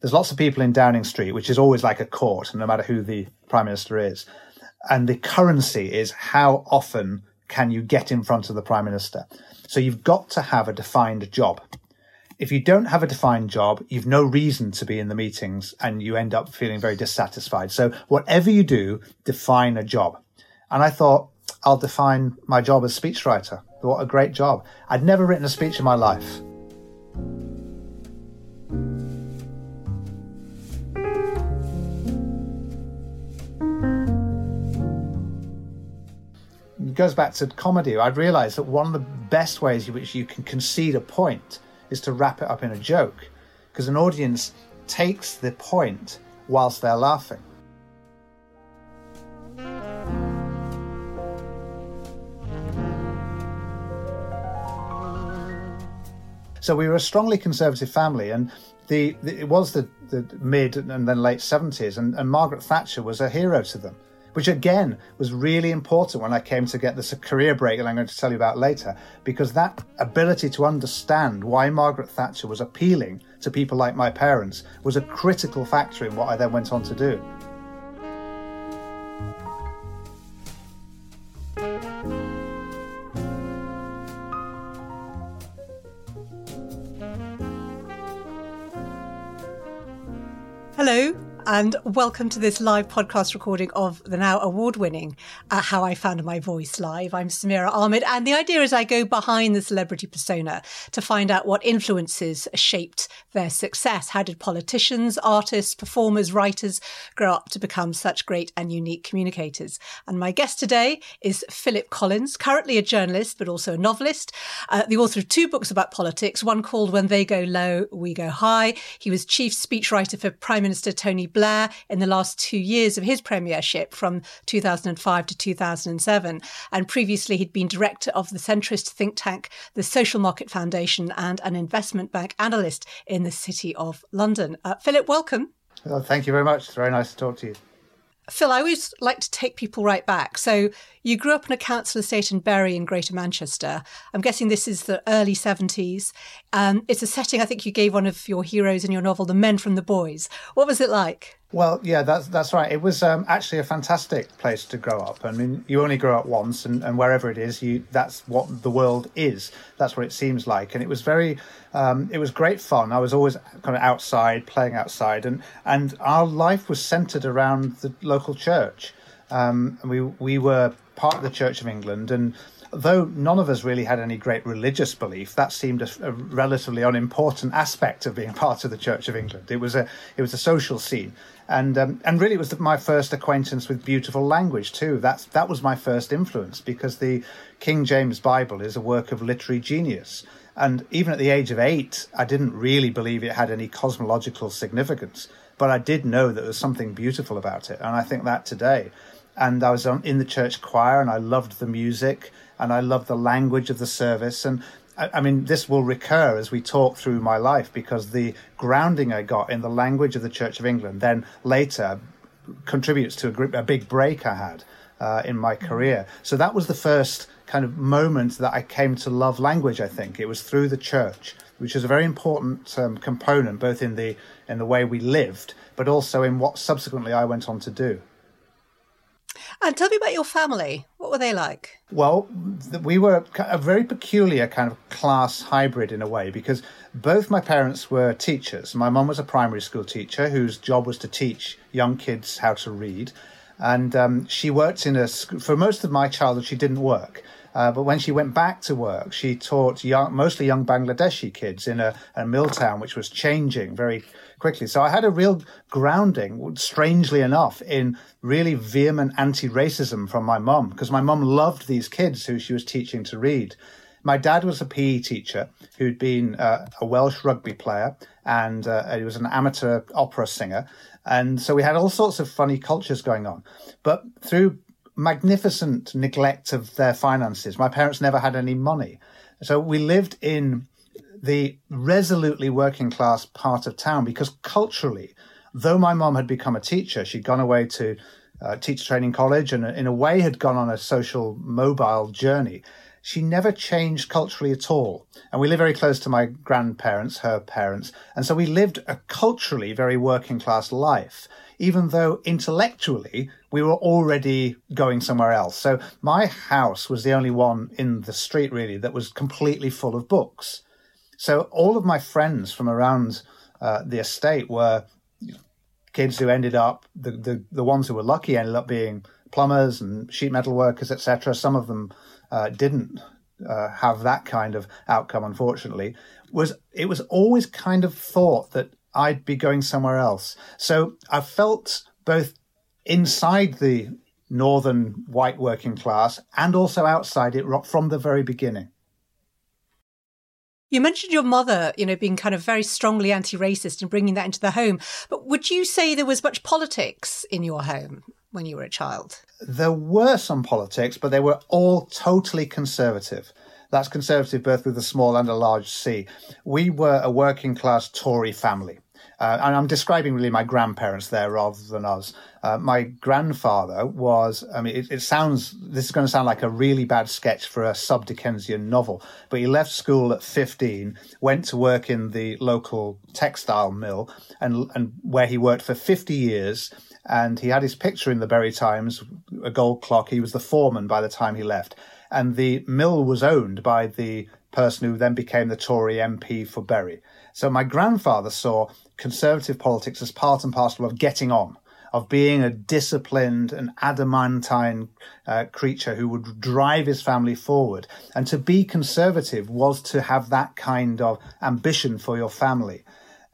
There's lots of people in Downing Street, which is always like a court, no matter who the Prime Minister is. And the currency is how often can you get in front of the Prime Minister? So you've got to have a defined job. If you don't have a defined job, you've no reason to be in the meetings and you end up feeling very dissatisfied. So whatever you do, define a job. And I thought, I'll define my job as speechwriter. What a great job. I'd never written a speech in my life. Goes back to comedy. I'd realised that one of the best ways in which you can concede a point is to wrap it up in a joke, because an audience takes the point whilst they're laughing. So we were a strongly conservative family, and the, the it was the, the mid and then late seventies, and, and Margaret Thatcher was a hero to them, which again was really important when I came to get this career break that I'm going to tell you about later, because that ability to understand why Margaret Thatcher was appealing to people like my parents was a critical factor in what I then went on to do. Hello, and welcome to this live podcast recording of the now award winning uh, How I Found My Voice Live. I'm Samira Ahmed, and the idea is I go behind the celebrity persona to find out what influences shaped their success. How did politicians, artists, performers, writers grow up to become such great and unique communicators? And my guest today is Philip Collins, currently a journalist, but also a novelist, uh, the author of two books about politics, one called When They Go Low, We Go High. He was chief speechwriter for Prime Minister Tony in the last two years of his premiership from 2005 to 2007. And previously, he'd been director of the centrist think tank, the Social Market Foundation, and an investment bank analyst in the City of London. Uh, Philip, welcome. Thank you very much. It's very nice to talk to you. Phil, I always like to take people right back. So, you grew up in a council estate in Bury in Greater Manchester. I'm guessing this is the early 70s. Um, it's a setting I think you gave one of your heroes in your novel, The Men from the Boys. What was it like? Well, yeah, that's that's right. It was um, actually a fantastic place to grow up. I mean, you only grow up once, and, and wherever it is, you that's what the world is. That's what it seems like, and it was very, um, it was great fun. I was always kind of outside, playing outside, and and our life was centered around the local church. Um, we we were part of the Church of England, and though none of us really had any great religious belief, that seemed a, a, relatively unimportant aspect of being part of the Church of England. It was a it was a social scene, and um, and really it was my first acquaintance with beautiful language too. That's that was my first influence because the King James Bible is a work of literary genius. And even at the age of eight, I didn't really believe it had any cosmological significance, but I did know that there was something beautiful about it, and I think that today. And I was in the church choir, and I loved the music and I love the language of the service. And I, I mean, this will recur as we talk through my life because the grounding I got in the language of the Church of England then later contributes to a, a big break I had uh, in my career. So that was the first kind of moment that I came to love language. I think it was through the church, which is a very important um, component both in the in the way we lived, but also in what subsequently I went on to do. And tell me about your family. What were they like? Well, we were a very peculiar kind of class hybrid in a way because both my parents were teachers. My mum was a primary school teacher whose job was to teach young kids how to read. And um, she worked in a, for most of my childhood, she didn't work. Uh, but when she went back to work, she taught young, mostly young Bangladeshi kids in a, a mill town, which was changing very quickly. So I had a real grounding, strangely enough, in really vehement anti-racism from my mum, because my mum loved these kids who she was teaching to read. My dad was a PE teacher who'd been uh, a Welsh rugby player and uh, he was an amateur opera singer. And so we had all sorts of funny cultures going on. But through magnificent neglect of their finances, my parents never had any money. So we lived in the resolutely working class part of town because culturally, though my mom had become a teacher, she'd gone away to uh, teacher training college and in a way had gone on a social mobile journey. She never changed culturally at all. And we live very close to my grandparents, her parents. And so we lived a culturally very working class life, even though intellectually we were already going somewhere else. So my house was the only one in the street really that was completely full of books. So all of my friends from around uh, the estate were kids who ended up the, the the ones who were lucky ended up being plumbers and sheet metal workers, etc. Some of them uh, didn't uh, have that kind of outcome, unfortunately. Was it was always kind of thought that I'd be going somewhere else. So I felt both inside the northern white working class and also outside it from the very beginning. You mentioned your mother, you know, being kind of very strongly anti-racist and bringing that into the home. But would you say there was much politics in your home when you were a child? There were some politics, but they were all totally conservative. That's conservative both with a small and a large C. We were a working class Tory family. Uh, and I'm describing really my grandparents there rather than us. Uh, my grandfather was, I mean, it, it, sounds, this is going to sound like a really bad sketch for a sub Dickensian novel, but he left school at 15, went to work in the local textile mill, and, and where he worked for 50 years. And he had his picture in the Bury Times, a gold clock. He was the foreman by the time he left. And the mill was owned by the person who then became the Tory MP for Bury. So my grandfather saw conservative politics as part and parcel of getting on, of being a disciplined and adamantine uh, creature who would drive his family forward. And to be conservative was to have that kind of ambition for your family.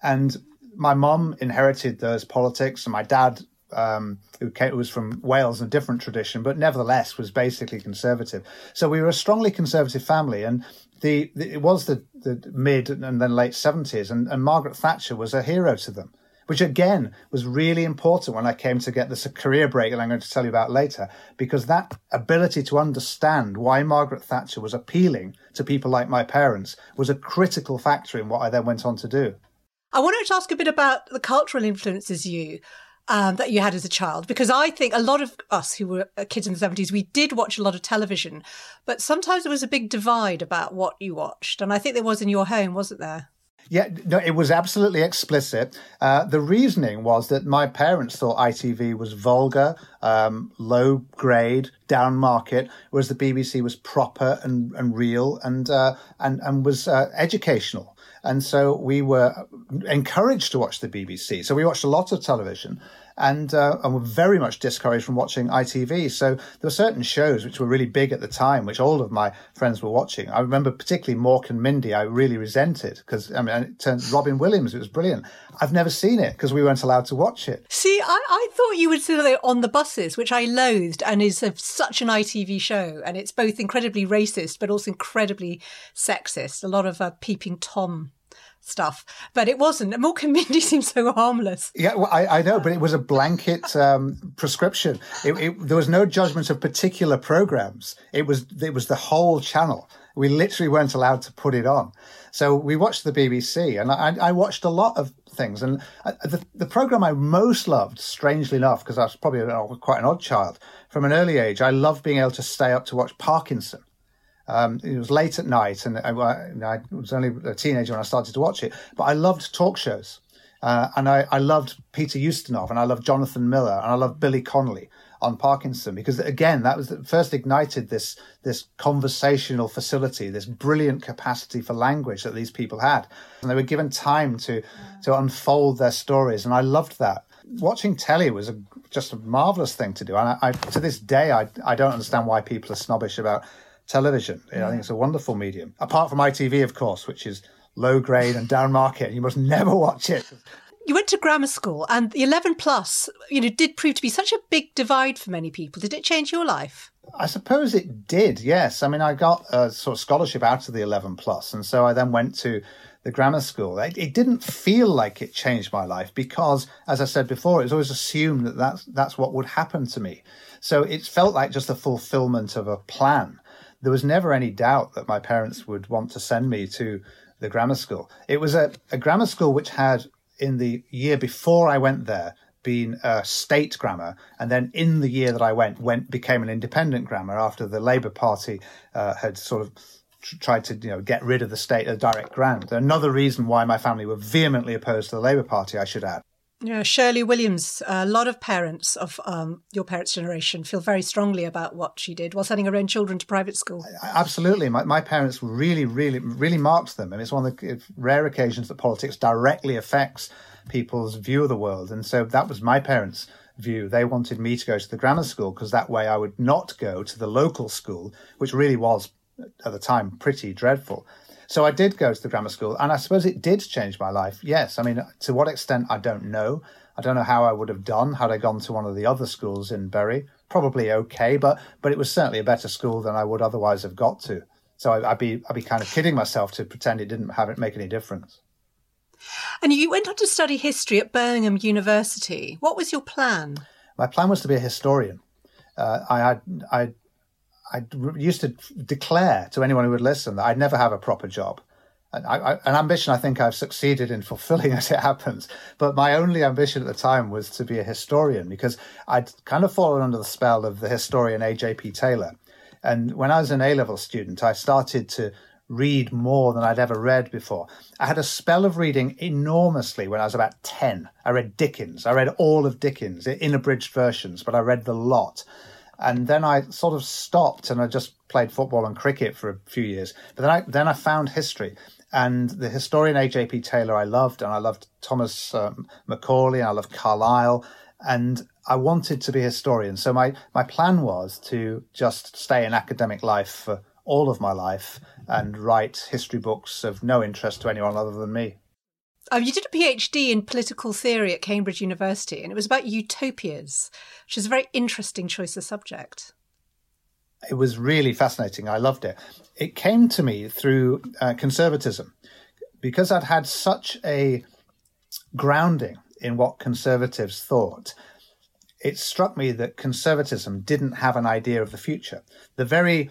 And my mom inherited those politics, and my dad um, who, came, was from Wales, a different tradition, but nevertheless was basically conservative. So we were a strongly conservative family, and the, the it was the, the mid and then late seventies, and, and Margaret Thatcher was a hero to them, which again was really important when I came to get this career break that I'm going to tell you about later, because that ability to understand why Margaret Thatcher was appealing to people like my parents was a critical factor in what I then went on to do. I wanted to ask a bit about the cultural influences you um, that you had as a child? Because I think a lot of us who were uh, kids in the 70s, we did watch a lot of television, but sometimes there was a big divide about what you watched. And I think there was in your home, wasn't there? Yeah, no, it was absolutely explicit. Uh, the reasoning was that my parents thought ITV was vulgar, um, low grade, down market, whereas the BBC was proper and, and real and, uh, and, and was uh, educational. And so we were encouraged to watch the BBC. So we watched a lot of television and, uh, and were very much discouraged from watching ITV. So there were certain shows which were really big at the time, which all of my friends were watching. I remember particularly Mork and Mindy, I really resented because, I mean, it turned Robin Williams, it was brilliant. I've never seen it because we weren't allowed to watch it. See, I, I thought you would see it on the buses, which I loathed and is a, such an ITV show. And it's both incredibly racist, but also incredibly sexist. A lot of uh, peeping Tom stuff, but it wasn't. And Mindy seemed so harmless. Yeah, well, I, I, know, but it was a blanket um, prescription. It, it, there was no judgment of particular programs. It was it was the whole channel. We literally weren't allowed to put it on. So we watched the BBC, and I, I watched a lot of things. And uh, the, the program I most loved, strangely enough, because I was probably quite an odd child from an early age, I loved being able to stay up to watch Parkinson. Um, it was late at night, and I, I, was only a teenager when I started to watch it. But I loved talk shows, uh, and I, I, loved Peter Ustinov, and I loved Jonathan Miller, and I loved Billy Connolly. on Parkinson because again that was first ignited this this conversational facility this brilliant capacity for language that these people had and they were given time to to unfold their stories and I loved that watching telly was a, just a marvelous thing to do and I, I, to this day I, I don't understand why people are snobbish about television know, I think it's a wonderful medium apart from ITV of course which is low grade and down market you must never watch it you went to grammar school, and the 11 plus, you know, did prove to be such a big divide for many people. Did it change your life? I suppose it did. Yes. I mean, I got a sort of scholarship out of the 11 plus, and so I then went to the grammar school. It, it, didn't feel like it changed my life because, as I said before, it was always assumed that that's, that's what would happen to me. So it felt like just a fulfillment of a plan. There was never any doubt that my parents would want to send me to the grammar school. It was a, a grammar school which had in the year before I went there been a state grammar, and then in the year that I went, went became an independent grammar after the Labour Party uh, had sort of tried to you know get rid of the state of direct grant. Another reason why my family were vehemently opposed to the Labour Party, I should add. Yeah, Shirley Williams, a lot of parents of um, your parents' generation feel very strongly about what she did while sending her own children to private school. Absolutely. My, my parents really, really, really marked them. And it's one of the rare occasions that politics directly affects people's view of the world. And so that was my parents' view. They wanted me to go to the grammar school because that way I would not go to the local school, which really was at the time pretty dreadful. So I did go to the grammar school, and I suppose it did change my life. Yes, I mean, to what extent I don't know. I don't know how I would have done had I gone to one of the other schools in Bury. Probably okay, but but it was certainly a better school than I would otherwise have got to. So I, would be I'd be kind of kidding myself to pretend it didn't have it make any difference. And you went on to study history at Birmingham University. What was your plan? My plan was to be a historian. Uh, I had I I used to declare to anyone who would listen that I'd never have a proper job. And I, I, an ambition I think I've succeeded in fulfilling as it happens. But my only ambition at the time was to be a historian because I'd kind of fallen under the spell of the historian A.J.P. Taylor. And when I was an A level student, I started to read more than I'd ever read before. I had a spell of reading enormously when I was about 10. I read Dickens. I read all of Dickens in abridged versions, but I read the lot. And then I sort of stopped and I just played football and cricket for a few years. But then I, then I found history. And the historian A.J.P. Taylor I loved, and I loved Thomas um, Macaulay, and I loved Carlyle. And I wanted to be a historian. So my, my plan was to just stay in academic life for all of my life and write history books of no interest to anyone other than me. Oh, you did a PhD in political theory at Cambridge University, and it was about utopias, which is a very interesting choice of subject. It was really fascinating. I loved it. It came to me through uh, conservatism because I'd had such a grounding in what conservatives thought. It struck me that conservatism didn't have an idea of the future. The very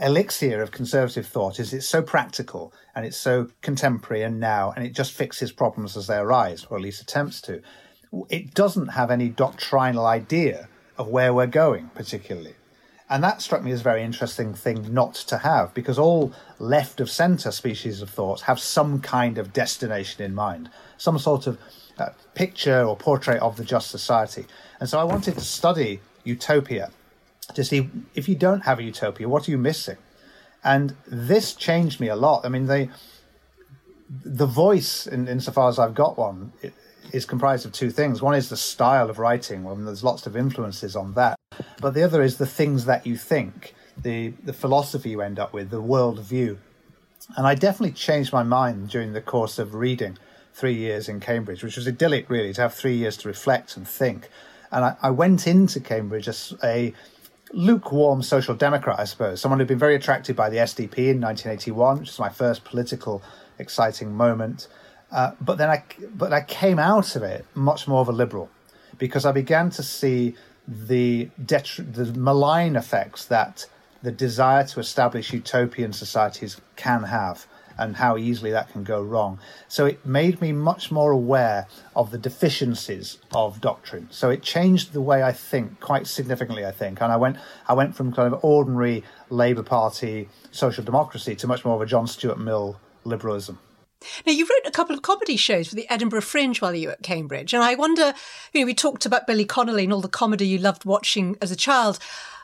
elixir of conservative thought is it's so practical and it's so contemporary and now, and it just fixes problems as they arise, or at least attempts to. It doesn't have any doctrinal idea of where we're going, particularly. And that struck me as a very interesting thing not to have, because all left of centre species of thought have some kind of destination in mind, some sort of uh, picture or portrait of the just society. And so I wanted to study utopia to see if you don't have a utopia, what are you missing? And this changed me a lot. I mean, the the voice, in, insofar as I've got one, is comprised of two things. One is the style of writing, well, there's lots of influences on that. But the other is the things that you think, the, the philosophy you end up with, the world view. And I definitely changed my mind during the course of reading three years in Cambridge, which was idyllic, really, to have three years to reflect and think. And I, I went into Cambridge as a lukewarm social democrat, I suppose. Someone who'd been very attracted by the SDP in 1981, which was my first political exciting moment. Uh, but then I, but I came out of it much more of a liberal, because I began to see the detri- the malign effects that the desire to establish utopian societies can have and how easily that can go wrong. So it made me much more aware of the deficiencies of doctrine. So it changed the way I think quite significantly, I think. And I went I went from kind of ordinary Labour Party social democracy to much more of a John Stuart Mill liberalism. Now, you wrote a couple of comedy shows for the Edinburgh Fringe while you were at Cambridge. And I wonder, you know, we talked about Billy Connolly and all the comedy you loved watching as a child.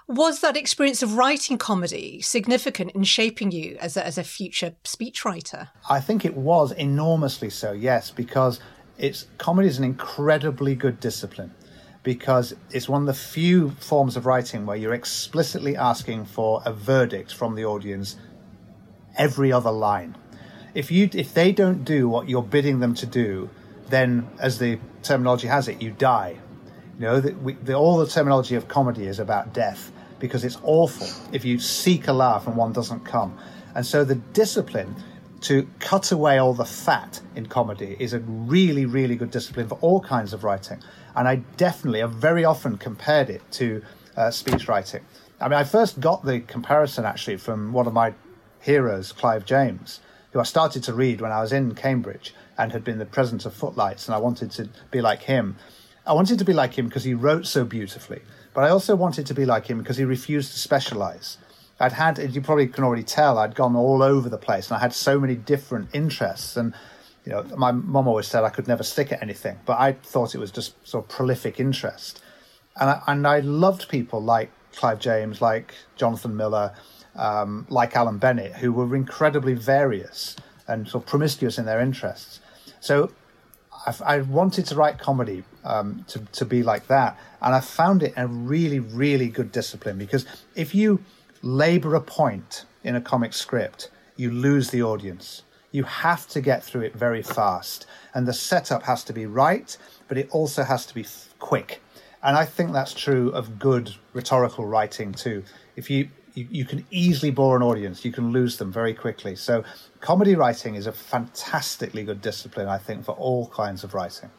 Was that experience of writing comedy significant in shaping you as a, as a future speechwriter? I think it was enormously so, yes, because it's comedy is an incredibly good discipline because it's one of the few forms of writing where you're explicitly asking for a verdict from the audience every other line. If you if they don't do what you're bidding them to do, then as the terminology has it, you die. You know, the, we, the, all the terminology of comedy is about death because it's awful if you seek a laugh and one doesn't come. And so the discipline to cut away all the fat in comedy is a really, really good discipline for all kinds of writing. And I definitely have very often compared it to uh, speech writing. I mean, I first got the comparison actually from one of my heroes, Clive James, who I started to read when I was in Cambridge and had been the president of Footlights, and I wanted to be like him. I wanted to be like him because he wrote so beautifully, but I also wanted to be like him because he refused to specialize. I'd had, you probably can already tell, I'd gone all over the place and I had so many different interests. And, you know, my mum always said I could never stick at anything, but I thought it was just sort of prolific interest. And I, and I loved people like Clive James, like Jonathan Miller, um, like Alan Bennett, who were incredibly various and sort of promiscuous in their interests. So I, I wanted to write comedy um, to, to be like that. And I found it a really, really good discipline because if you labor a point in a comic script, you lose the audience. You have to get through it very fast. And the setup has to be right, but it also has to be quick. And I think that's true of good rhetorical writing too. If you you, you can easily bore an audience. You can lose them very quickly. So, comedy writing is a fantastically good discipline, I think, for all kinds of writing.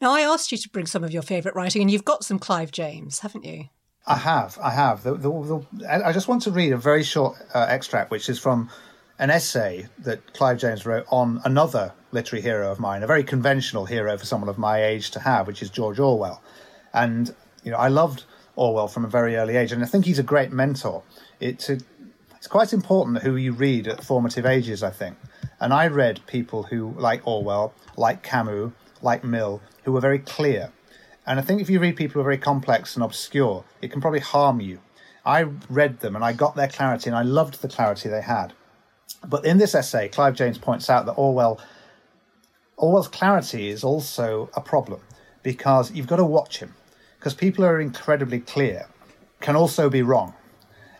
Now, I asked you to bring some of your favourite writing, and you've got some Clive James, haven't you? I have. I have. The, the, the, I just want to read a very short uh, extract, which is from an essay that Clive James wrote on another literary hero of mine, a very conventional hero for someone of my age to have, which is George Orwell. And you know, I loved Orwell from a very early age, and I think he's a great mentor. It's a, it's quite important who you read at formative ages, I think. And I read people who, like Orwell, like Camus, like Mill, who were very clear. And I think if you read people who are very complex and obscure, it can probably harm you. I read them and I got their clarity, and I loved the clarity they had. But in this essay, Clive James points out that Orwell Orwell's clarity is also a problem because you've got to watch him because people are incredibly clear can also be wrong.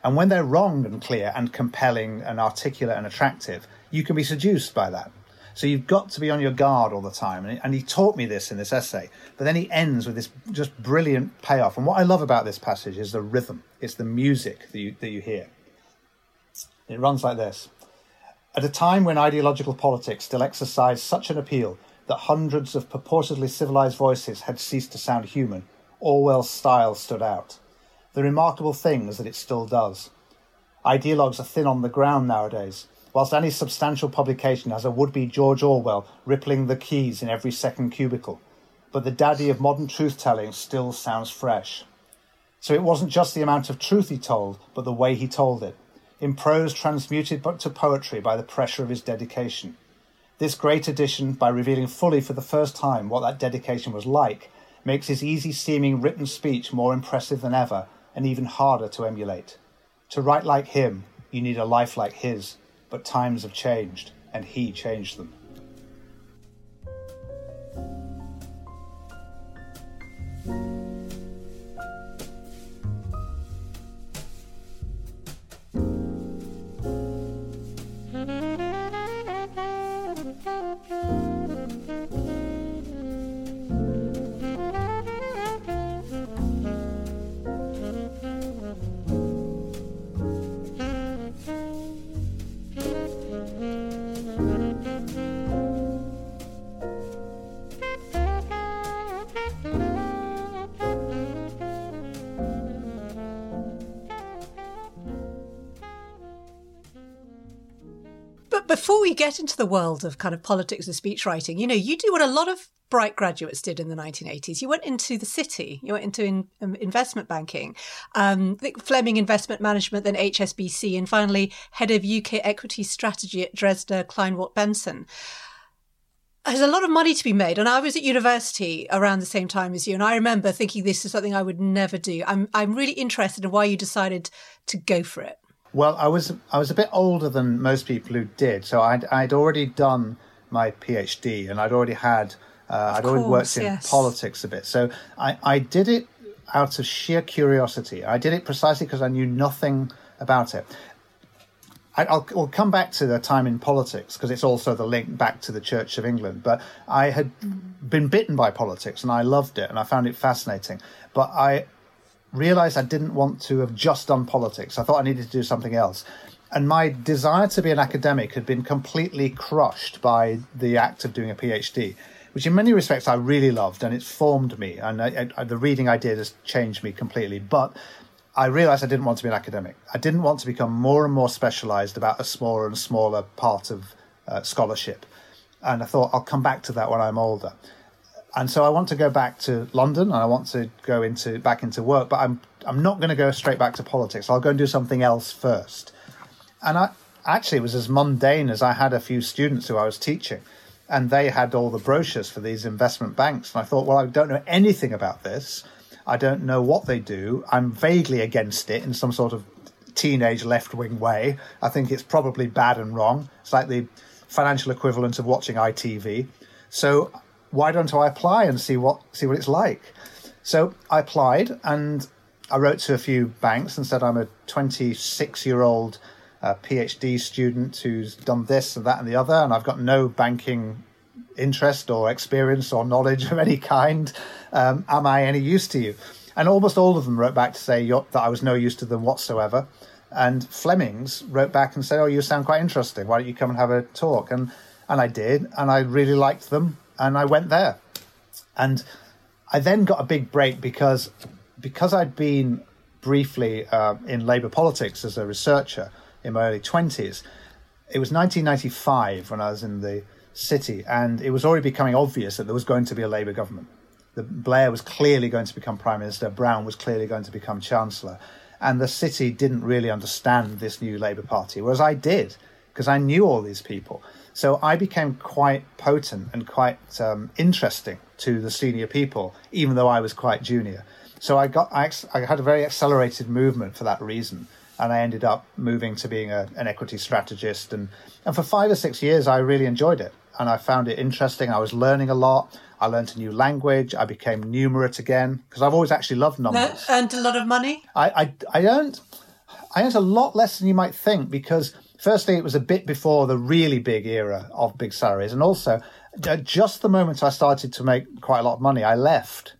And when they're wrong and clear and compelling and articulate and attractive, you can be seduced by that. So you've got to be on your guard all the time. And he taught me this in this essay. But then he ends with this just brilliant payoff. And what I love about this passage is the rhythm, it's the music that you, that you hear. It runs like this At a time when ideological politics still exercised such an appeal that hundreds of purportedly civilized voices had ceased to sound human, Orwell's style stood out. The remarkable thing is that it still does. Ideologues are thin on the ground nowadays, whilst any substantial publication has a would be George Orwell rippling the keys in every second cubicle. But the daddy of modern truth telling still sounds fresh. So it wasn't just the amount of truth he told, but the way he told it, in prose transmuted but to poetry by the pressure of his dedication. This great edition, by revealing fully for the first time what that dedication was like, makes his easy seeming written speech more impressive than ever and even harder to emulate. To write like him, you need a life like his, but times have changed, and he changed them. Before we get into the world of kind of politics and speechwriting, you know, you do what a lot of bright graduates did in the 1980s. You went into the city, you went into in, um, investment banking, um, Fleming Investment Management, then HSBC, and finally head of UK equity strategy at Dresdner Kleinwort Benson. There's a lot of money to be made, and I was at university around the same time as you, and I remember thinking this is something I would never do. I'm I'm really interested in why you decided to go for it. Well, I was I was a bit older than most people who did, so I'd I'd already done my PhD, and I'd already had uh, I'd course, already worked in yes. politics a bit. So I I did it out of sheer curiosity. I did it precisely because I knew nothing about it. I, will we'll come back to the time in politics because it's also the link back to the Church of England. But I had mm. been bitten by politics and I loved it and I found it fascinating. But I realized I didn't want to have just done politics. I thought I needed to do something else. And my desire to be an academic had been completely crushed by the act of doing a PhD, which in many respects I really loved and it's formed me. And I, I, the reading I did has changed me completely. But I realized I didn't want to be an academic. I didn't want to become more and more specialized about a smaller and smaller part of uh, scholarship. And I thought I'll come back to that when I'm older and so I want to go back to London and I want to go into back into work, but I'm I'm not going to go straight back to politics. I'll go and do something else first. And I actually it was as mundane as I had a few students who I was teaching, and they had all the brochures for these investment banks, and I thought, well, I don't know anything about this. I don't know what they do. I'm vaguely against it in some sort of teenage left wing way. I think it's probably bad and wrong. It's like the financial equivalent of watching ITV. So why don't I apply and see what see what it's like? So I applied and I wrote to a few banks and said I'm a 26 year old uh, PhD student who's done this and that and the other, and I've got no banking interest or experience or knowledge of any kind. Um, am I any use to you? And almost all of them wrote back to say that I was no use to them whatsoever. And Flemings wrote back and said, "Oh, you sound quite interesting. Why don't you come and have a talk?" And and I did, and I really liked them and I went there. And I then got a big break because because I'd been briefly uh, in Labour politics as a researcher in my early twenties. It was 1995 when I was in the city, and it was already becoming obvious that there was going to be a Labour government. The Blair was clearly going to become prime minister. Brown was clearly going to become chancellor, and the city didn't really understand this new Labour Party, whereas I did because I knew all these people. So I became quite potent and quite um, interesting to the senior people, even though I was quite junior. So I got I, I, had a very accelerated movement for that reason, and I ended up moving to being a, an equity strategist. and And for five or six years, I really enjoyed it, and I found it interesting. I was learning a lot. I learned a new language. I became numerate again because I've always actually loved numbers. earned a lot of money. I, I I earned I earned a lot less than you might think because firstly, it was a bit before the really big era of big salaries. And also, uh, just the moment I started to make quite a lot of money, I left.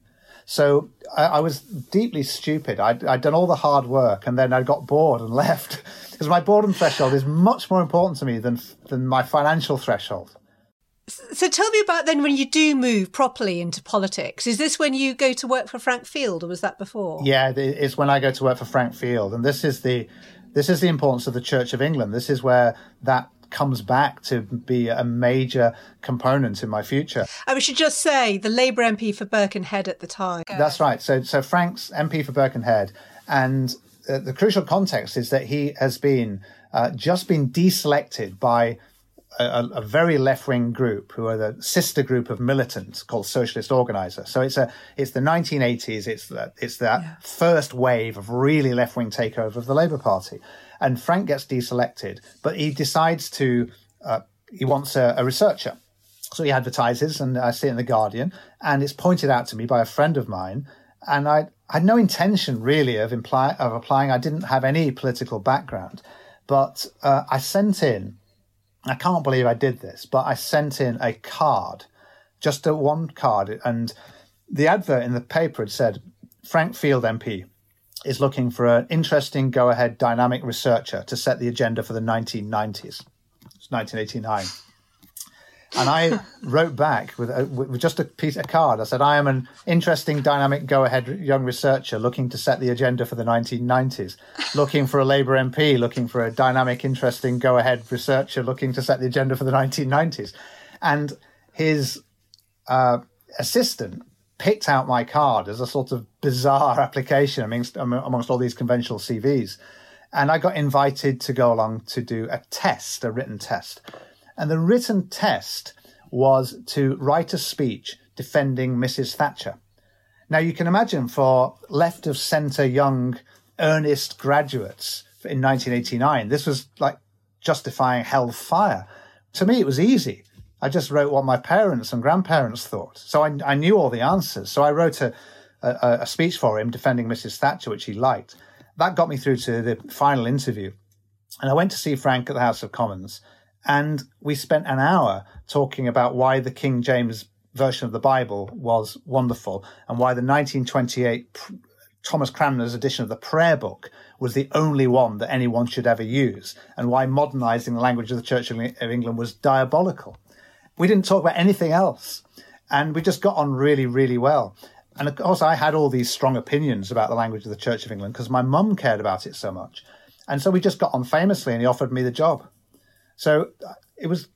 So I, I was deeply stupid. I'd, I'd, done all the hard work and then I got bored and left. Because my boredom threshold is much more important to me than, than my financial threshold. So tell me about then when you do move properly into politics. Is this when you go to work for Frank Field or was that before? Yeah, it's when I go to work for Frank Field. And this is the this is the importance of the Church of England. This is where that comes back to be a major component in my future. And we should just say the Labour MP for Birkenhead at the time. That's right. So, so Frank's MP for Birkenhead, and uh, the crucial context is that he has been uh, just been deselected by a, a very left wing group who are the sister group of militants called Socialist Organizer. So it's a it's the 1980s. It's the, it's that yeah. first wave of really left wing takeover of the Labour Party, and Frank gets deselected, but he decides to uh, he wants a, a researcher. So he advertises, and I see it in the Guardian, and it's pointed out to me by a friend of mine, and I, I had no intention really of imply of applying. I didn't have any political background, but uh, I sent in I can't believe I did this, but I sent in a card, just a one card, and the advert in the paper had said Frank Field MP is looking for an interesting, go ahead, dynamic researcher to set the agenda for the 1990s. It's 1989. And I wrote back with, a, with just a piece of card. I said, I am an interesting, dynamic, go ahead young researcher looking to set the agenda for the 1990s, looking for a Labour MP, looking for a dynamic, interesting, go ahead researcher looking to set the agenda for the 1990s. And his uh, assistant picked out my card as a sort of bizarre application amongst, amongst all these conventional CVs. And I got invited to go along to do a test, a written test. And the written test was to write a speech defending Mrs. Thatcher. Now, you can imagine for left of centre young, earnest graduates in 1989, this was like justifying hellfire. To me, it was easy. I just wrote what my parents and grandparents thought. So I, I knew all the answers. So I wrote a, a, a speech for him defending Mrs. Thatcher, which he liked. That got me through to the final interview. And I went to see Frank at the House of Commons. And we spent an hour talking about why the King James version of the Bible was wonderful and why the 1928 Thomas Cranmer's edition of the prayer book was the only one that anyone should ever use and why modernizing the language of the Church of England was diabolical. We didn't talk about anything else. And we just got on really, really well. And of course, I had all these strong opinions about the language of the Church of England because my mum cared about it so much. And so we just got on famously, and he offered me the job. So uh, it was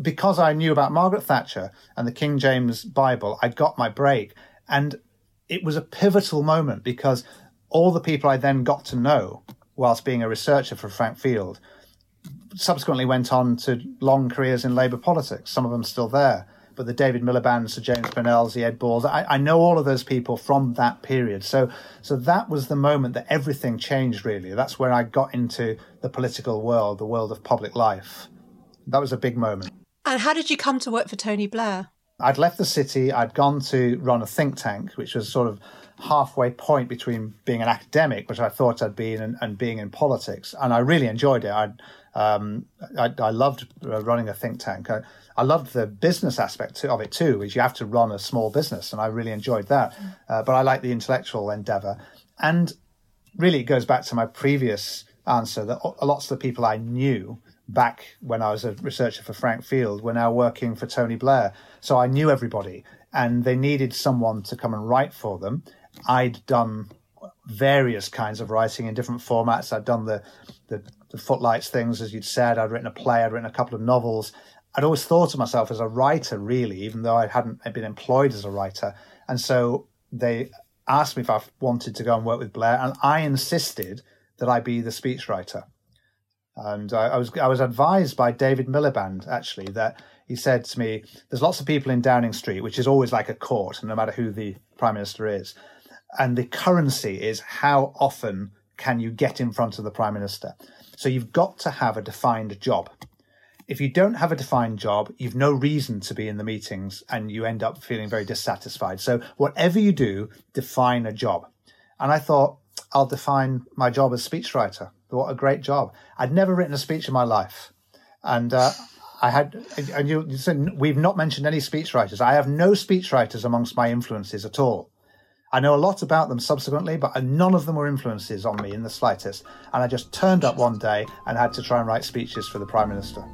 because I knew about Margaret Thatcher and the King James Bible, I got my break. And it was a pivotal moment because all the people I then got to know whilst being a researcher for Frank Field subsequently went on to long careers in Labour politics. Some of them still there. But the David Miliband, Sir James Purnells, the Ed Balls, I, I know all of those people from that period. So, so that was the moment that everything changed. Really, that's where I got into the political world, the world of public life. That was a big moment. And how did you come to work for Tony Blair? I'd left the city. I'd gone to run a think tank, which was sort of halfway point between being an academic, which I thought I'd been, and, and being in politics. And I really enjoyed it. I'd um, I, I, loved uh, running a think tank. I, I, loved the business aspect of it too, which you have to run a small business, and I really enjoyed that. Uh, but I like the intellectual endeavor, and really it goes back to my previous answer that lots of the people I knew back when I was a researcher for Frank Field were now working for Tony Blair. So I knew everybody, and they needed someone to come and write for them. I'd done various kinds of writing in different formats. I'd done the the the footlights things, as you'd said. I'd written a play, I'd written a couple of novels. I'd always thought of myself as a writer, really, even though I hadn't been employed as a writer. And so they asked me if I wanted to go and work with Blair, and I insisted that I be the speechwriter. And I, I was I was advised by David Miliband actually that he said to me, "There's lots of people in Downing Street, which is always like a court, no matter who the prime minister is, and the currency is how often can you get in front of the prime minister." So you've got to have a defined job. If you don't have a defined job, you've no reason to be in the meetings and you end up feeling very dissatisfied. So whatever you do, define a job. And I thought, I'll define my job as speechwriter. What a great job. I'd never written a speech in my life. And, uh, I had, and you, said we've not mentioned any speechwriters. I have no speechwriters amongst my influences at all. I know a lot about them subsequently, but none of them were influences on me in the slightest. And I just turned up one day and had to try and write speeches for the Prime Minister.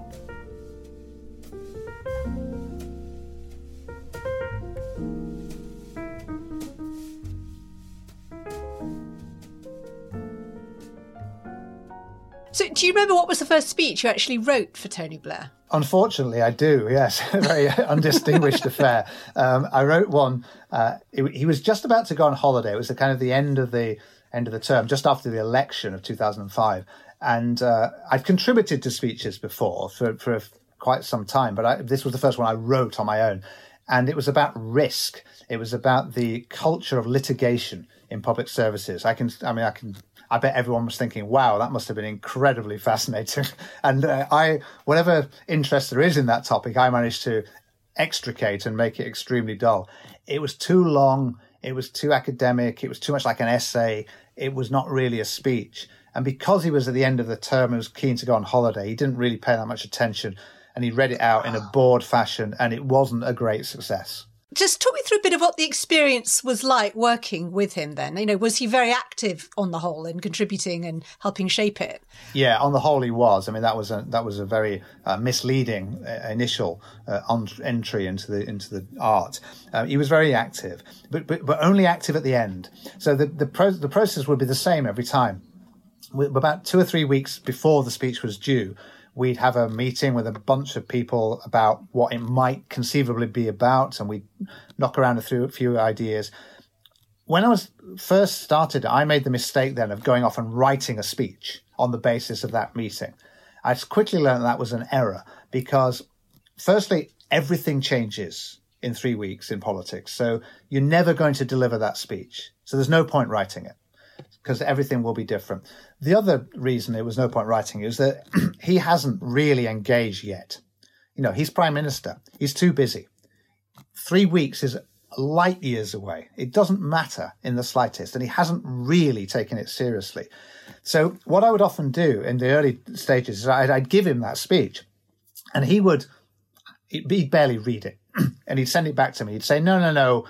So, do you remember what was the first speech you actually wrote for Tony Blair? Unfortunately, I do. Yes, a very undistinguished affair. Um, I wrote one. Uh, it, he was just about to go on holiday. It was the kind of the end of the end of the term, just after the election of 2005. And uh, I'd contributed to speeches before for for quite some time, but I, this was the first one I wrote on my own, and it was about risk. It was about the culture of litigation in public services. I can, I mean, I can I bet everyone was thinking, wow, that must have been incredibly fascinating. and uh, I, whatever interest there is in that topic, I managed to extricate and make it extremely dull. It was too long. It was too academic. It was too much like an essay. It was not really a speech. And because he was at the end of the term and was keen to go on holiday, he didn't really pay that much attention. And he read it out in a bored fashion, and it wasn't a great success. Just talk me through a bit of what the experience was like working with him then. You know, was he very active on the whole in contributing and helping shape it? Yeah, on the whole he was. I mean, that was a that was a very uh, misleading uh, initial uh, entry into the into the art. Uh, he was very active, but, but but only active at the end. So the the, pro- the process would be the same every time. About two or three weeks before the speech was due, we'd have a meeting with a bunch of people about what it might conceivably be about, and we'd knock around a few, ideas. When I was first started, I made the mistake then of going off and writing a speech on the basis of that meeting. I quickly learned that was an error because, firstly, everything changes in three weeks in politics. So you're never going to deliver that speech. So there's no point writing it because everything will be different. The other reason it was no point writing is that he hasn't really engaged yet. You know, he's prime minister. He's too busy. Three weeks is light years away. It doesn't matter in the slightest, and he hasn't really taken it seriously. So, what I would often do in the early stages is I'd, I'd give him that speech, and he would he'd barely read it, and he'd send it back to me. He'd say, "No, no, no,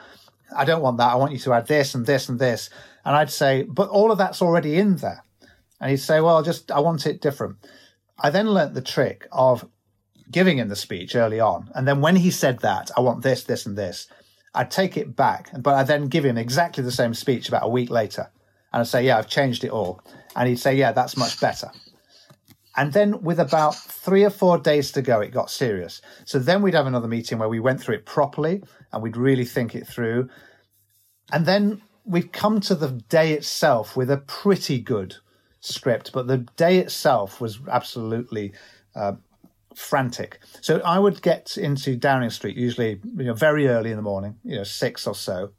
I don't want that. I want you to add this and this and this." And I'd say, "But all of that's already in there." And he'd say, Well, just, I want it different. I then learnt the trick of giving him the speech early on. And then when he said that, I want this, this, and this, I'd take it back, but I'd then give him exactly the same speech about a week later. And I'd say, Yeah, I've changed it all. And he'd say, Yeah, that's much better. And then with about three or four days to go, it got serious. So then we'd have another meeting where we went through it properly and we'd really think it through. And then we'd come to the day itself with a pretty good script, but the day itself was absolutely uh, frantic. So I would get into Downing Street usually, you know, very early in the morning, you know, six or so,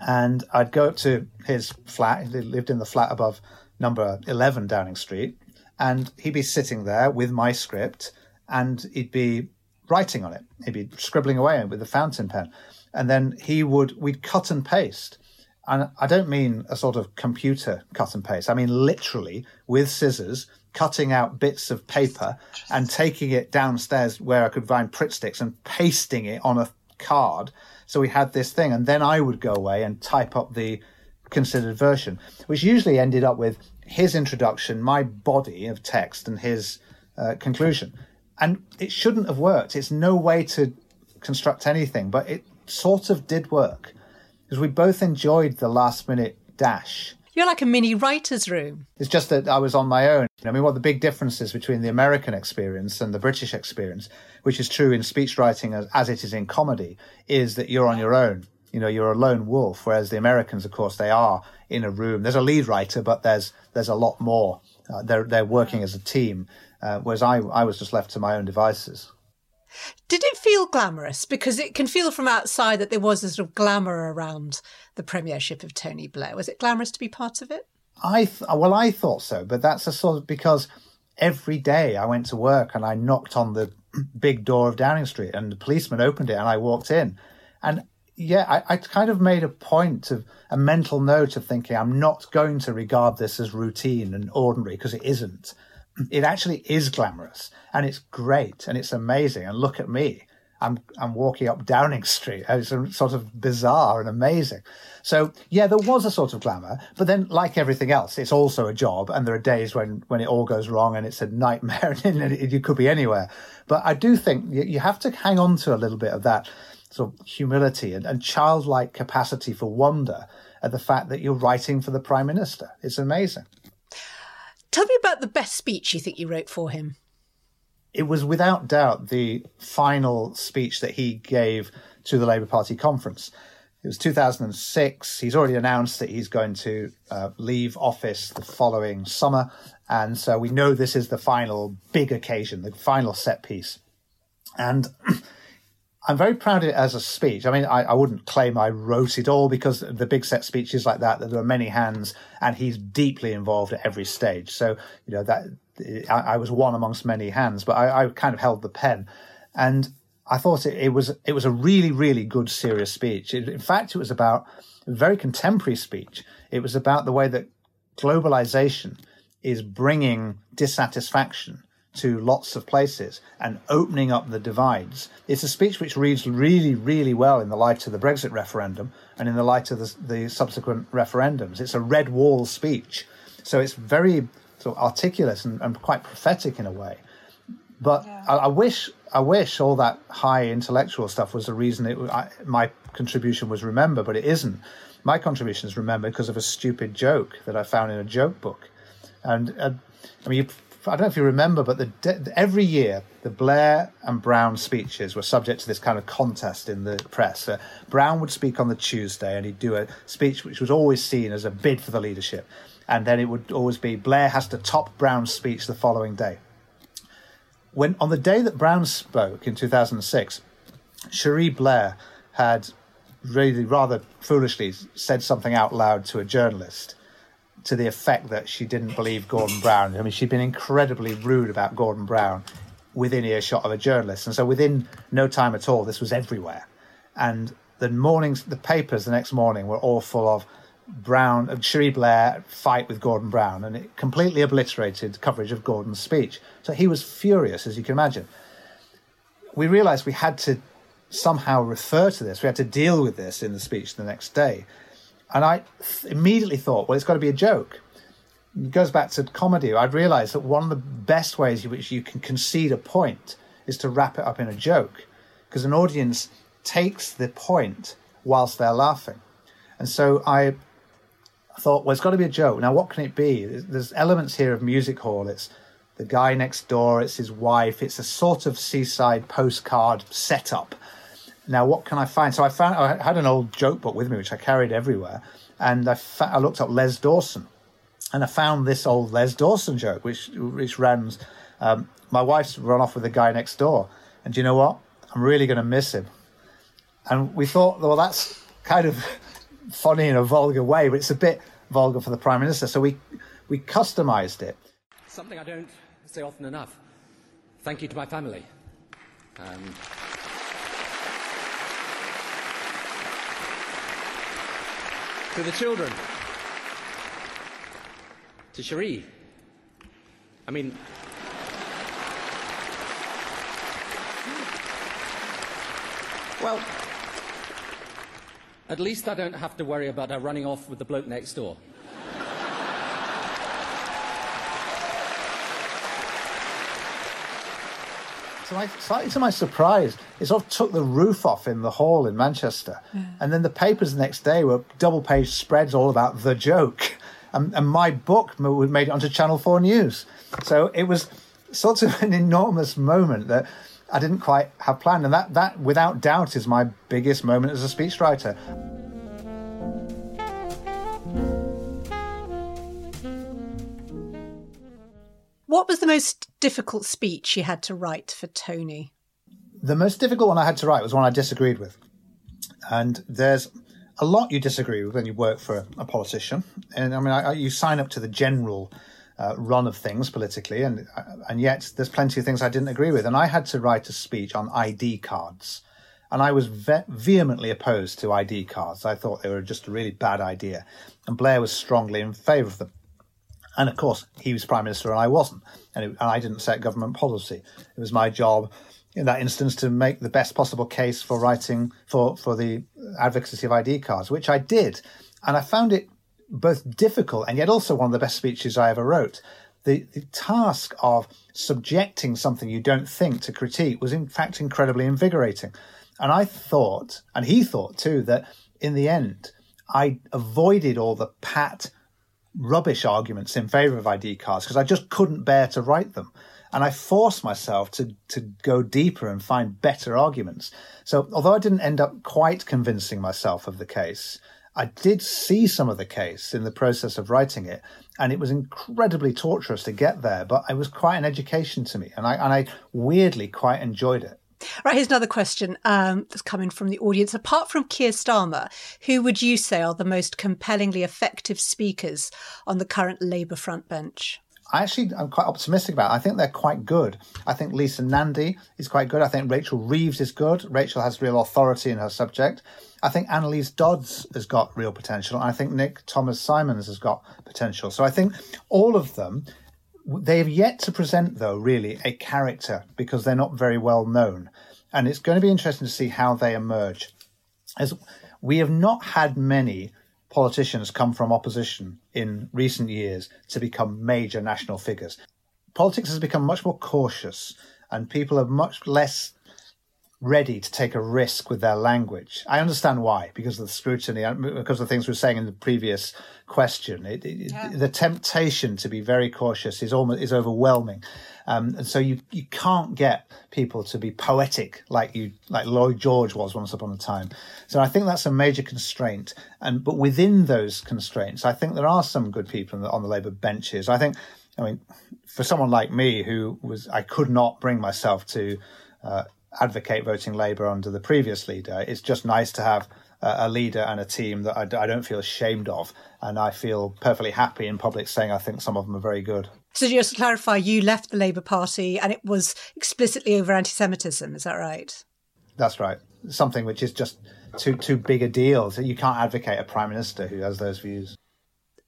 and I'd go up to his flat. He lived in the flat above number eleven Downing Street, and he'd be sitting there with my script, and he'd be writing on it. He'd be scribbling away with a fountain pen, and then he would we'd cut and paste and I don't mean a sort of computer cut and paste. I mean literally with scissors, cutting out bits of paper and taking it downstairs where I could find Pritt sticks and pasting it on a card. So we had this thing, and then I would go away and type up the considered version, which usually ended up with his introduction, my body of text, and his uh, conclusion. And it shouldn't have worked. It's no way to construct anything, but it sort of did work because we both enjoyed the last minute dash. You're like a mini writer's room. It's just that I was on my own. I mean, what the big differences between the American experience and the British experience, which is true in speech writing as, as it is in comedy, is that you're on your own. You know, you're a lone wolf, whereas the Americans, of course, they are in a room. There's a lead writer, but there's there's a lot more. Uh, they're they're working as a team, uh, whereas I I was just left to my own devices. Did it feel glamorous? Because it can feel from outside that there was a sort of glamour around the premiership of Tony Blair. Was it glamorous to be part of it? I th- well, I thought so, but that's a sort of because every day I went to work and I knocked on the big door of Downing Street, and the policeman opened it, and I walked in, and yeah, I, I kind of made a point of a mental note of thinking I'm not going to regard this as routine and ordinary because it isn't it actually is glamorous and it's great and it's amazing. And look at me. I'm I'm walking up Downing Street. It's sort of bizarre and amazing. So yeah, there was a sort of glamour, but then like everything else, it's also a job, and there are days when when it all goes wrong and it's a nightmare, and it, you could be anywhere. But I do think you have to hang on to a little bit of that sort of humility and, and childlike capacity for wonder at the fact that you're writing for the prime minister. It's amazing. Tell me about the best speech you think you wrote for him. It was without doubt the final speech that he gave to the Labour Party conference. It was 2006. He's already announced that he's going to uh, leave office the following summer. And so we know this is the final big occasion, the final set piece. And I'm very proud of it as a speech. I mean, I, I, wouldn't claim I wrote it all because the big set speeches like that, there are many hands and he's deeply involved at every stage. So, you know, that I, I was one amongst many hands, but I, I, kind of held the pen and I thought it, it, was, it was a really, really good, serious speech. It, in fact, it was about a very contemporary speech. It was about the way that globalization is bringing dissatisfaction to lots of places and opening up the divides. It's a speech which reads really, really well in the light of the Brexit referendum and in the light of the, the subsequent referendums. It's a red wall speech. So it's very sort of articulate and, and quite prophetic in a way. But yeah. I, I, wish, I wish all that high intellectual stuff was the reason it, I, my contribution was remembered, but it isn't. My contribution is remembered because of a stupid joke that I found in a joke book. And uh, I mean, you, I don't know if you remember, but the, every year the Blair and Brown speeches were subject to this kind of contest in the press. Uh, Brown would speak on the Tuesday, and he'd do a speech which was always seen as a bid for the leadership, and then it would always be Blair has to top Brown's speech the following day. When on the day that Brown spoke in 2006, Cherie Blair had really rather foolishly said something out loud to a journalist to the effect that she didn't believe Gordon Brown. I mean, she'd been incredibly rude about Gordon Brown within earshot of a journalist. And so within no time at all, this was everywhere. And the mornings, the papers the next morning were all full of Brown, of Cherie Blair fight with Gordon Brown, and it completely obliterated coverage of Gordon's speech. So he was furious, as you can imagine. We realized we had to somehow refer to this. We had to deal with this in the speech the next day. And I th- immediately thought, well, it's got to be a joke. It goes back to comedy. I'd realized that one of the best ways in which you can concede a point is to wrap it up in a joke, because an audience takes the point whilst they're laughing. And so I thought, well, it's got to be a joke. Now, what can it be? There's elements here of music hall. It's the guy next door, it's his wife, it's a sort of seaside postcard setup now, what can I find? So I found I had an old joke book with me, which I carried everywhere, and I, fa- I looked up Les Dawson, and I found this old Les Dawson joke, which which runs. Um, my wife's run off with the guy next door, and do you know what? I'm really going to miss him. And we thought, well, that's kind of funny in a vulgar way, but it's a bit vulgar for the prime minister. So we we customized it. Something I don't say often enough. Thank you to my family. Um, To the children. To Cherie. I mean, well, at least I don't have to worry about her running off with the bloke next door. To my, slightly to my surprise, it sort of took the roof off in the hall in Manchester. Yeah. And then the papers the next day were double page spreads all about the joke. And, and my book made it onto Channel 4 News. So it was sort of an enormous moment that I didn't quite have planned. And that, that without doubt, is my biggest moment as a speechwriter. What was the most difficult speech you had to write for Tony? The most difficult one I had to write was one I disagreed with. And there's a lot you disagree with when you work for a politician. And I mean, I, you sign up to the general uh, run of things politically, and and yet there's plenty of things I didn't agree with. And I had to write a speech on ID cards. And I was ve- vehemently opposed to ID cards. I thought they were just a really bad idea. And Blair was strongly in favour of them. And of course, he was prime minister and I wasn't, and, it, and I didn't set government policy. It was my job in that instance to make the best possible case for writing for for the advocacy of ID cards, which I did, and I found it both difficult and yet also one of the best speeches I ever wrote. The, the task of subjecting something you don't think to critique was in fact incredibly invigorating. And I thought, and he thought too, that in the end, I avoided all the pat rubbish arguments in favor of ID cards because I just couldn't bear to write them. And I forced myself to, to go deeper and find better arguments. So although I didn't end up quite convincing myself of the case, I did see some of the case in the process of writing it, and it was incredibly torturous to get there. But it was quite an education to me, and I and I weirdly quite enjoyed it. Right, here's another question um, that's coming from the audience. Apart from Keir Starmer, who would you say are the most compellingly effective speakers on the current Labour front bench? I actually I'm quite optimistic about. It. I think they're quite good. I think Lisa Nandy is quite good. I think Rachel Reeves is good. Rachel has real authority in her subject. I think Anneliese Dodds has got real potential. I think Nick Thomas-Symonds has got potential. So I think all of them They've yet to present, though, really a character because they're not very well known. And it's going to be interesting to see how they emerge. As we have not had many politicians come from opposition in recent years to become major national figures. Politics has become much more cautious and people are much less ready to take a risk with their language. I understand why, because of the scrutiny, because of the things we were saying in the previous question. It, it, yeah. The temptation to be very cautious is almost is overwhelming, um, and so you you can't get people to be poetic like you like Lloyd George was once upon a time. So I think that's a major constraint. And but within those constraints, I think there are some good people on the, on the Labour benches. I think. I mean, for someone like me who was, I could not bring myself to uh, advocate voting Labour under the previous leader. It's just nice to have a leader and a team that I, I, don't feel ashamed of. And I feel perfectly happy in public saying I think some of them are very good. So just to clarify, you left the Labour Party and it was explicitly over anti Semitism, is that right? That's right. Something which is just too too big a deal. So you can't advocate a prime minister who has those views.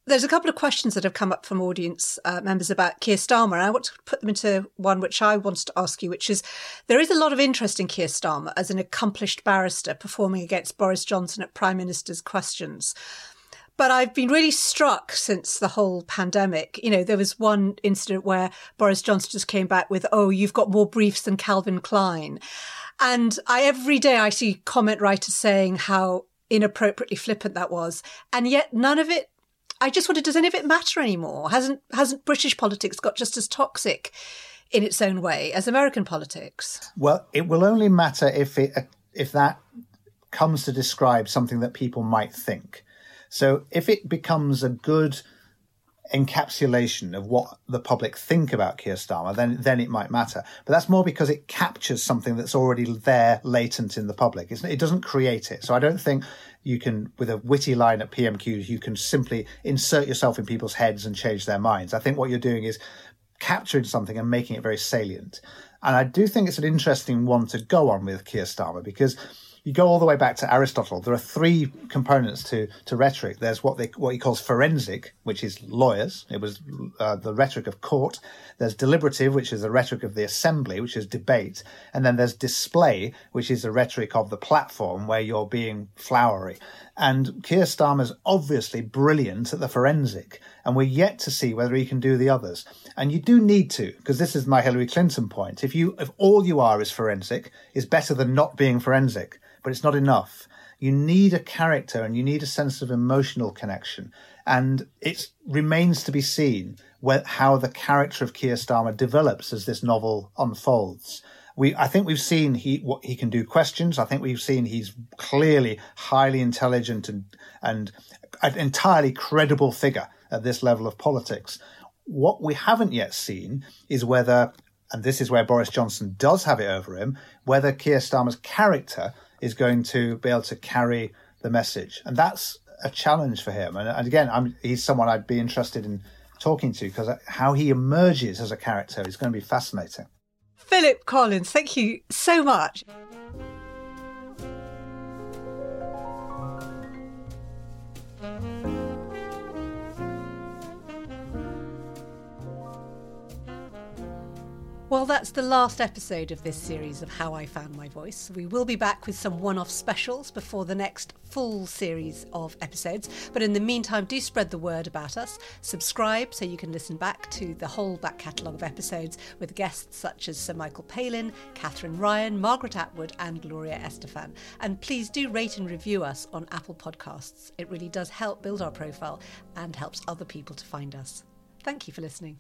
There's a couple of questions that have come up from audience uh, members about Keir Starmer. And I want to put them into one which I wanted to ask you, which is there is a lot of interest in Keir Starmer as an accomplished barrister performing against Boris Johnson at Prime Minister's questions. But I've been really struck since the whole pandemic. You know, there was one incident where Boris Johnson just came back with, oh, you've got more briefs than Calvin Klein. And I every day I see comment writers saying how inappropriately flippant that was. And yet none of it I just wonder, does any of it matter anymore? Hasn't hasn't British politics got just as toxic in its own way as American politics? Well, it will only matter if it if that comes to describe something that people might think. So if it becomes a good encapsulation of what the public think about Keir Starmer, then then it might matter. But that's more because it captures something that's already there, latent in the public. It's, it doesn't create it. So I don't think you can, with a witty line at PMQs, you can simply insert yourself in people's heads and change their minds. I think what you're doing is capturing something and making it very salient. And I do think it's an interesting one to go on with Keir Starmer because you go all the way back to Aristotle. There are three components to, to rhetoric. There's what they what he calls forensic, which is lawyers. It was uh, the rhetoric of court. There's deliberative, which is the rhetoric of the assembly, which is debate, and then there's display, which is the rhetoric of the platform where you're being flowery. And Keir Starmer's obviously brilliant at the forensic, and we're yet to see whether he can do the others. And you do need to, because this is my Hillary Clinton point. If you if all you are is forensic, is better than not being forensic but it's not enough. You need a character and you need a sense of emotional connection. And it remains to be seen where, how the character of Keir Starmer develops as this novel unfolds. We, I think we've seen he what he can do questions. I think we've seen he's clearly highly intelligent and and an entirely credible figure at this level of politics. What we haven't yet seen is whether, and this is where Boris Johnson does have it over him, whether Keir Starmer's character is going to be able to carry the message. And that's a challenge for him. And, and again, I'm, he's someone I'd be interested in talking to because how he emerges as a character is going to be fascinating. Philip Collins, thank you so much. Well, that's the last episode of this series of How I Found My Voice. We will be back with some one off specials before the next full series of episodes. But in the meantime, do spread the word about us. Subscribe so you can listen back to the whole back catalogue of episodes with guests such as Sir Michael Palin, Katherine Ryan, Margaret Atwood, and Gloria Estefan. And please do rate and review us on Apple Podcasts. It really does help build our profile and helps other people to find us. Thank you for listening.